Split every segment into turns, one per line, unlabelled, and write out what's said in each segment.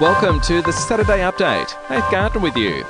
Welcome to the Saturday Update. Nath Gardner with you.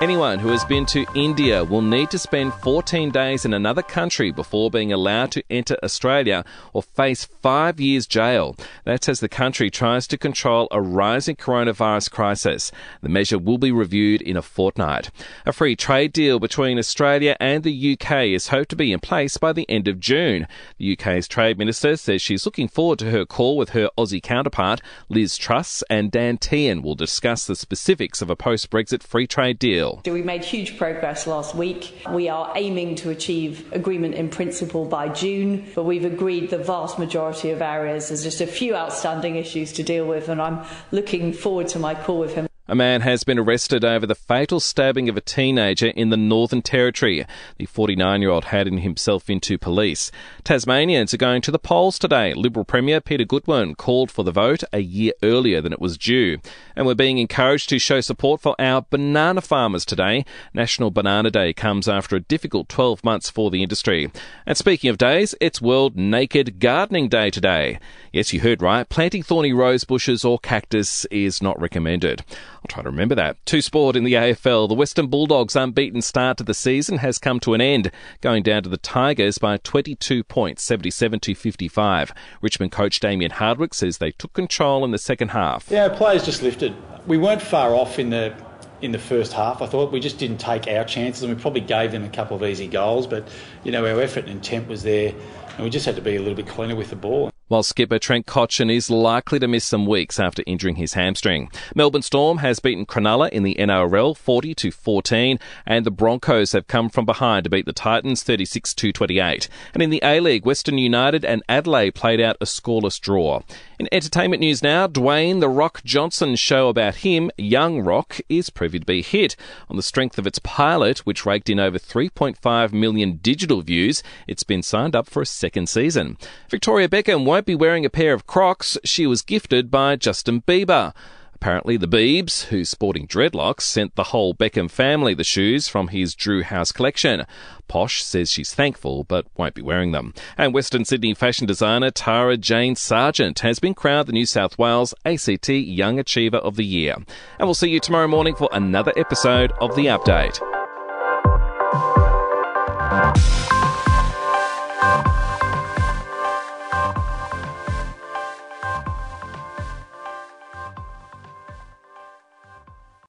Anyone who has been to India will need to spend 14 days in another country before being allowed to enter Australia or face five years jail. That's as the country tries to control a rising coronavirus crisis. The measure will be reviewed in a fortnight. A free trade deal between Australia and the UK is hoped to be in place by the end of June. The UK's Trade Minister says she's looking forward to her call with her Aussie counterpart, Liz Truss, and Dan Tehan will discuss the specifics of a post Brexit free trade deal.
We made huge progress last week. We are aiming to achieve agreement in principle by June, but we've agreed the vast majority of areas. There's just a few outstanding issues to deal with, and I'm looking forward to my call with him.
A man has been arrested over the fatal stabbing of a teenager in the Northern Territory. The 49 year old had himself into police. Tasmanians are going to the polls today. Liberal Premier Peter Gutwein called for the vote a year earlier than it was due. And we're being encouraged to show support for our banana farmers today. National Banana Day comes after a difficult 12 months for the industry. And speaking of days, it's World Naked Gardening Day today. Yes, you heard right. Planting thorny rose bushes or cactus is not recommended. I'll try to remember that. Two sport in the AFL. The Western Bulldogs' unbeaten start to the season has come to an end, going down to the Tigers by 22 points, 77 to 55. Richmond coach Damien Hardwick says they took control in the second half.
Yeah, players just lifted. We weren't far off in the in the first half. I thought we just didn't take our chances, and we probably gave them a couple of easy goals. But you know, our effort and intent was there, and we just had to be a little bit cleaner with the ball
while skipper Trent Cotchin is likely to miss some weeks after injuring his hamstring. Melbourne Storm has beaten Cronulla in the NRL 40 to 14, and the Broncos have come from behind to beat the Titans 36 to 28. And in the A League, Western United and Adelaide played out a scoreless draw. In entertainment news now, Dwayne The Rock Johnson's show about him, Young Rock, is proving to be hit. On the strength of its pilot, which raked in over 3.5 million digital views, it's been signed up for a second season. Victoria Beckham won't be wearing a pair of Crocs she was gifted by Justin Bieber. Apparently, the Beebs, who's sporting dreadlocks, sent the whole Beckham family the shoes from his Drew House collection. Posh says she's thankful but won't be wearing them. And Western Sydney fashion designer Tara Jane Sargent has been crowned the New South Wales ACT Young Achiever of the Year. And we'll see you tomorrow morning for another episode of The Update.